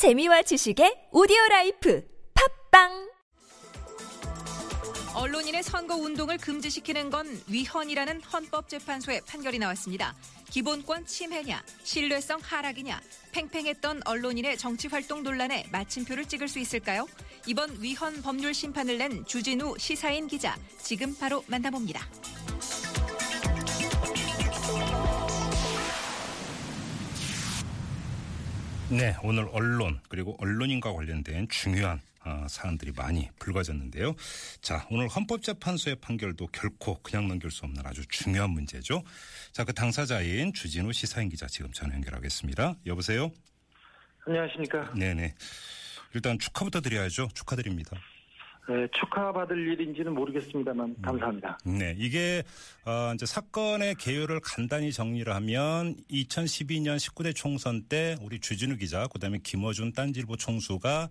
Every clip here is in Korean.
재미와 지식의 오디오 라이프 팟빵 언론인의 선거 운동을 금지시키는 건 위헌이라는 헌법재판소의 판결이 나왔습니다. 기본권 침해냐, 신뢰성 하락이냐, 팽팽했던 언론인의 정치 활동 논란에 마침표를 찍을 수 있을까요? 이번 위헌 법률 심판을 낸 주진우 시사인 기자, 지금 바로 만나봅니다. 네, 오늘 언론 그리고 언론인과 관련된 중요한 어, 사안들이 많이 불거졌는데요. 자, 오늘 헌법재판소의 판결도 결코 그냥 넘길 수 없는 아주 중요한 문제죠. 자, 그 당사자인 주진우 시사인 기자 지금 전화 연결하겠습니다. 여보세요? 안녕하십니까. 네네. 일단 축하부터 드려야죠. 축하드립니다. 네, 축하받을 일인지는 모르겠습니다만 감사합니다. 네, 이게 어, 이제 사건의 개요를 간단히 정리를 하면 2012년 19대 총선 때 우리 주진우 기자, 그다음에 김어준 딴질보 총수가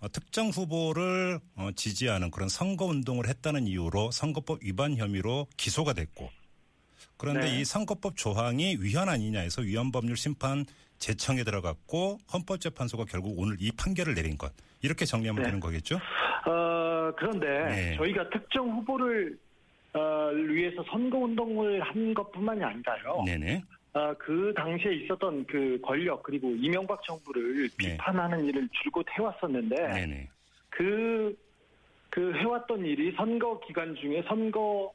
어, 특정 후보를 어, 지지하는 그런 선거 운동을 했다는 이유로 선거법 위반 혐의로 기소가 됐고 그런데 네. 이 선거법 조항이 위헌 아니냐 해서 위헌법률 심판 재청에 들어갔고 헌법재판소가 결국 오늘 이 판결을 내린 것 이렇게 정리하면 네. 되는 거겠죠? 어, 그런데 네. 저희가 특정 후보를 어, 위해서 선거 운동을 한 것뿐만이 아니라요. 네네. 어, 그 당시에 있었던 그 권력 그리고 이명박 정부를 네. 비판하는 일을 줄곧 해왔었는데 네네. 그, 그 해왔던 일이 선거 기간 중에 선거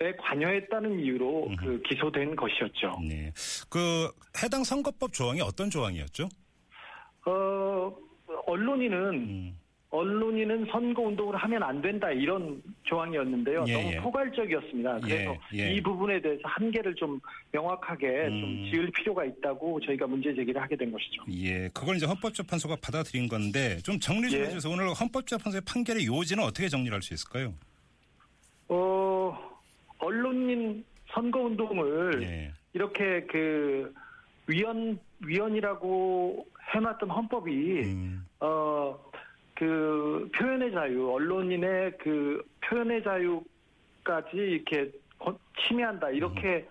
에 관여했다는 이유로 음흠. 그 기소된 것이었죠. 네. 그 해당 선거법 조항이 어떤 조항이었죠? 어, 언론인은 음. 언론인은 선거 운동을 하면 안 된다 이런 조항이었는데요. 예, 너무 예. 포괄적이었습니다. 그래서 예, 예. 이 부분에 대해서 한계를 좀 명확하게 음. 좀 지을 필요가 있다고 저희가 문제 제기를 하게 된 것이죠. 예, 그걸 이제 헌법재판소가 받아들인 건데 좀 정리 좀 예. 해주세요. 오늘 헌법재판소의 판결의 요지는 어떻게 정리를 할수 있을까요? 어, 언론인 선거 운동을 예, 이렇게 그 위헌 위헌이라고 해놨던 헌법이 음, 어, 그 표현의 자유, 언론인의 그 표현의 자유까지 이렇게 거- 침해한다 이렇게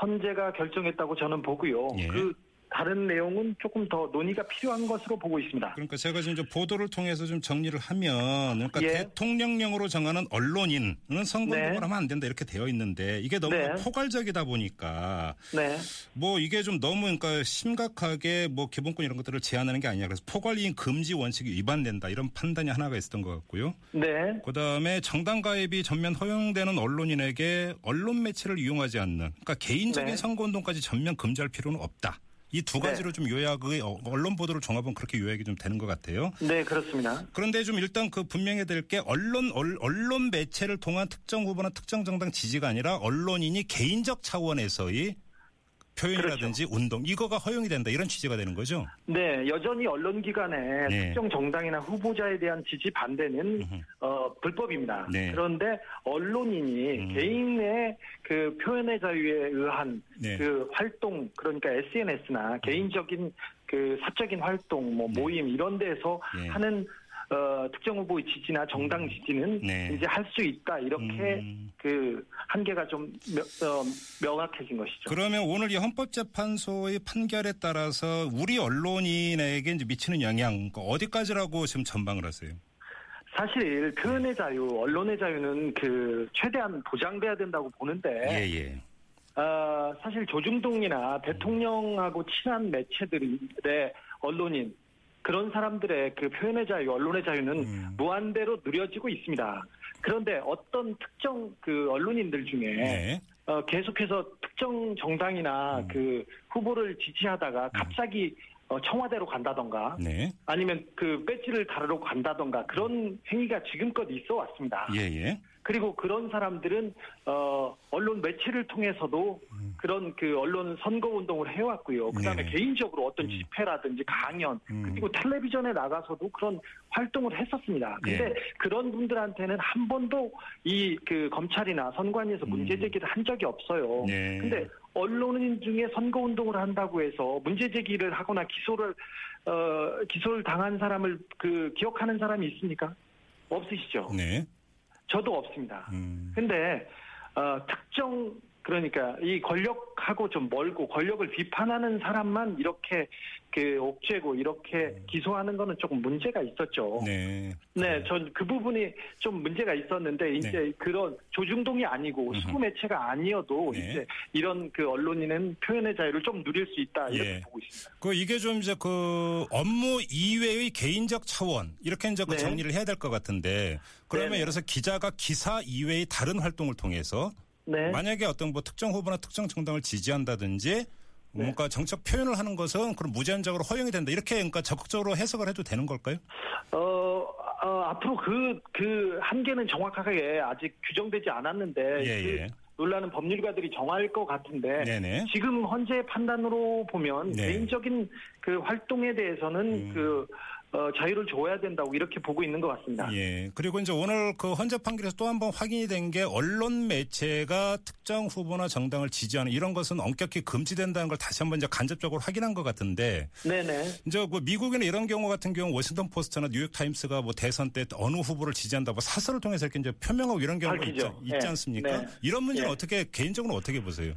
헌재가 결정했다고 저는 보고요. 예. 그 다른 내용은 조금 더 논의가 필요한 것으로 보고 있습니다. 그러니까 제가 지금 이제 보도를 통해서 좀 정리를 하면, 그러니까 예. 대통령령으로 정하는 언론인은 선거운동을 네. 하면 안 된다 이렇게 되어 있는데 이게 너무 네. 포괄적이다 보니까 네, 뭐 이게 좀 너무 그러니까 심각하게 뭐 기본권 이런 것들을 제한하는 게 아니야. 그래서 포괄인 금지 원칙이 위반된다 이런 판단이 하나가 있었던 것 같고요. 네, 그다음에 정당 가입이 전면 허용되는 언론인에게 언론 매체를 이용하지 않는 그러니까 개인적인 네. 선거운동까지 전면 금지할 필요는 없다. 이두 네. 가지로 좀 요약의 어, 언론 보도를 종합은 그렇게 요약이 좀 되는 것 같아요. 네 그렇습니다. 그런데 좀 일단 그 분명히 될 게 언론 얼- 언론 매체를 통한 특정 후보나 특정 정당 지지가 아니라 언론인이 개인적 차원에서의 표현이라든지 그렇죠. 운동 이거가 허용이 된다 이런 취지가 되는 거죠. 네, 여전히 언론 기관의 네. 특정 정당이나 후보자에 대한 지지 반대는. 어, 불법입니다. 네. 그런데 언론인이 음. 개인의 그 표현의 자유에 의한 네. 그 활동, 그러니까 SNS나 개인적인 그 사적인 활동, 뭐 네. 모임 이런 데서 네. 하는 어, 특정 후보의 지지나 정당 지지는 네. 이제 할 수 있다 이렇게 음. 그 한계가 좀 명, 어, 명확해진 것이죠. 그러면 오늘 이 헌법재판소의 판결에 따라서 우리 언론인에게 이제 미치는 영향 그 어디까지라고 지금 전망을 하세요? 사실 표현의 자유, 언론의 자유는 그 최대한 보장돼야 된다고 보는데 예, 예. 어, 사실 조중동이나 대통령하고 친한 매체들의 언론인 그런 사람들의 그 표현의 자유, 언론의 자유는 음. 무한대로 누려지고 있습니다. 그런데 어떤 특정 그 언론인들 중에 네. 어, 계속해서 특정 정당이나 음. 그 후보를 지지하다가 갑자기 어, 청와대로 간다던가 네. 아니면 그 배지를 다르러 간다던가 그런 행위가 지금껏 있어 왔습니다. 예, 예. 그리고 그런 사람들은 어 언론 매체를 통해서도 그런 그 언론 선거 운동을 해왔고요. 그다음에 음. 네네. 개인적으로 어떤 집회라든지 강연 음. 그리고 텔레비전에 나가서도 그런 활동을 했었습니다. 근데 예. 그런 분들한테는 한 번도 이 그 검찰이나 선관위에서 문제 제기를 한 적이 없어요. 음. 네. 근데 언론인 중에 선거 운동을 한다고 해서 문제 제기를 하거나 기소를 어 기소를 당한 사람을 그 기억하는 사람이 있습니까? 없으시죠? 네. 저도 없습니다. 음. 근데 어, 특정 그러니까 이 권력하고 좀 멀고 권력을 비판하는 사람만 이렇게 그 옥죄고 이렇게 기소하는 거는 조금 문제가 있었죠. 네. 네, 전 그 부분이 좀 문제가 있었는데 이제 네. 그런 조중동이 아니고. 수구 매체가 아니어도 네. 이제 이런 그 언론인은 표현의 자유를 좀 누릴 수 있다 이렇게 예. 보고 있습니다. 그 이게 좀 이제 그 업무 이외의 개인적 차원 이렇게 이제 그 네. 정리를 해야 될 것 같은데 그러면. 예를 들어서 기자가 기사 이외의 다른 활동을 통해서 네. 만약에 어떤 뭐 특정 후보나 특정 정당을 지지한다든지 뭔가 정책 표현을 하는 것은 그럼 무제한적으로 허용이 된다 이렇게 그러니까 적극적으로 해석을 해도 되는 걸까요? 어, 어, 앞으로 그, 그 한계는 정확하게 아직 규정되지 않았는데, 예, 그 예. 논란은 법률가들이 정할 것 같은데, 네네. 지금 현재 판단으로 보면 네. 개인적인 그 활동에 대해서는 음. 그, 어, 자유를 줘야 된다고 이렇게 보고 있는 것 같습니다. 예. 그리고 이제 오늘 그 헌재 판결에서 또 한 번 확인이 된 게 언론 매체가 특정 후보나 정당을 지지하는 이런 것은 엄격히 금지된다는 걸 다시 한번 이제 간접적으로 확인한 것 같은데 네네. 이제 그 미국에는 이런 경우 같은 경우 워싱턴 포스트나 뉴욕 타임스가 뭐 대선 때 어느 후보를 지지한다고 사설을 통해서 이렇게 이제 표명하고 이런 경우가 있지. 있지 네. 않습니까? 네. 이런 문제는 예. 어떻게 개인적으로 어떻게 보세요?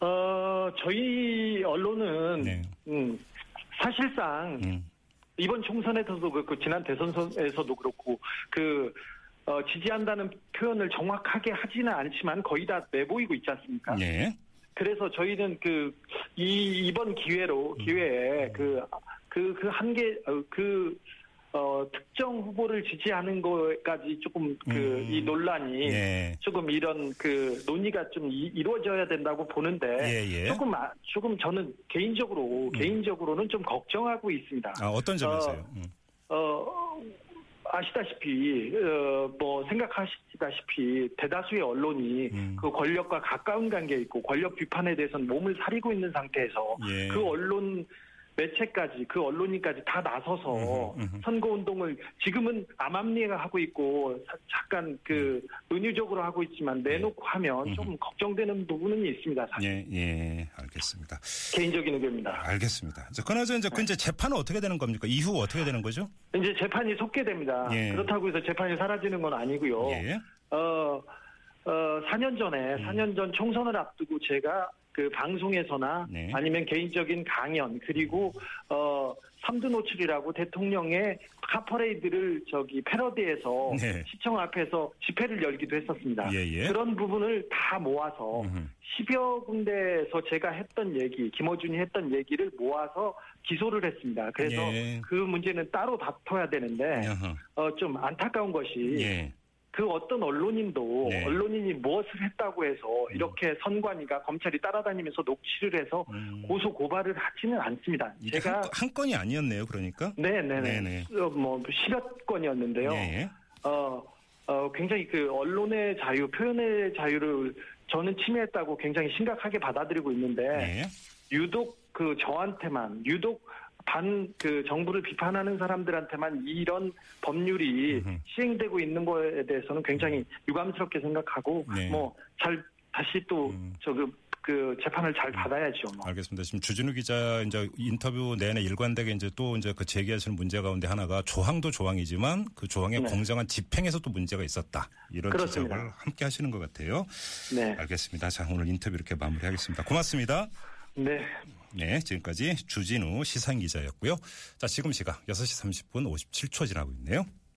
어, 저희 언론은, 네. 음, 사실상 음. 이번 총선에서도 그렇고 지난 대선에서도 그렇고 그 어, 지지한다는 표현을 정확하게 하지는 않지만 거의 다 내보이고 있지 않습니까? 예. 그래서 저희는 그 이 이번 기회로 음. 기회에 그 그 그 한계 어, 그 어, 특정 후보를 지지하는 거까지 조금 그 음. 이 논란이 예. 조금 이런 그 논의가 좀 이, 이루어져야 된다고 보는데 예, 예. 조금 아- 조금 저는 개인적으로 개인적으로는 좀 걱정하고 있습니다. 아, 어떤 점에서요? 음. 어, 아시다시피, 어, 뭐, 생각하시다시피, 대다수의 언론이 음. 그 권력과 가까운 관계에 있고, 권력 비판에 대해서는 몸을 사리고 있는 상태에서, 예. 그 언론, 매체까지, 그 언론인까지 다 나서서 음흠, 음흠. 선거 운동을 지금은 암암리가 하고 있고, 사- 잠깐 그, 은유적으로 하고 있지만, 내놓고 하면 음흠. 좀 걱정되는 부분은 있습니다. 사실. 예, 예, 알겠습니다. 개인적인 의견입니다. 알겠습니다. 자, 그나저나 이제 그 이제 재판은 어떻게 되는 겁니까? 이후 어떻게 되는 거죠? 이제 재판이 속게 됩니다. 예. 그렇다고 해서 재판이 사라지는 건 아니고요. 예. 어, 어, 4년 전에, 음. 4년 전 총선을 앞두고 제가 그 방송에서나 네. 아니면 개인적인 강연, 그리고, 어, 삼두 노출이라고 대통령의 카퍼레이드를 저기 패러디해서 네. 시청 앞에서 집회를 열기도 했었습니다. 예, 예. 그런 부분을 다 모아서 음흠. 10여 군데에서 제가 했던 얘기, 김어준이 했던 얘기를 모아서 기소를 했습니다. 그래서 예. 그 문제는 따로 다퉈야 되는데. 어, 좀 안타까운 것이 예. 그 어떤 언론인도 네. 언론인이 무엇을 했다고 해서 이렇게 선관위가 검찰이 따라다니면서 녹취를 해서 음. 고소 고발을 하지는 않습니다. 제가 한, 한 건이 아니었네요, 그러니까. 네네네 네네. 어, 뭐 10여 건이었는데요. 예. 어, 어, 굉장히 그 언론의 자유, 표현의 자유를 저는 침해했다고 굉장히 심각하게 받아들이고 있는데 예. 유독 그 저한테만 유독 반 그 정부를 비판하는 사람들한테만 이런 법률이. 시행되고 있는 거에 대해서는 굉장히 유감스럽게 생각하고 네. 뭐잘 다시 또 음. 저그 그 재판을 잘 받아야죠. 뭐. 알겠습니다. 지금 주진우 기자 이제 인터뷰 내내 일관되게 이제 또 이제 그 제기하시는 문제 가운데 하나가 조항도 조항이지만 그 조항의 네. 공정한 집행에서 또 문제가 있었다. 이런 그렇습니다. 지적을 함께 하시는 것 같아요. 네, 알겠습니다. 자, 오늘 인터뷰 이렇게 마무리하겠습니다. 고맙습니다. 네. 네, 지금까지 주진우 시상기자였고요. 자, 지금 시각 6시 30분 57초 지나고 있네요.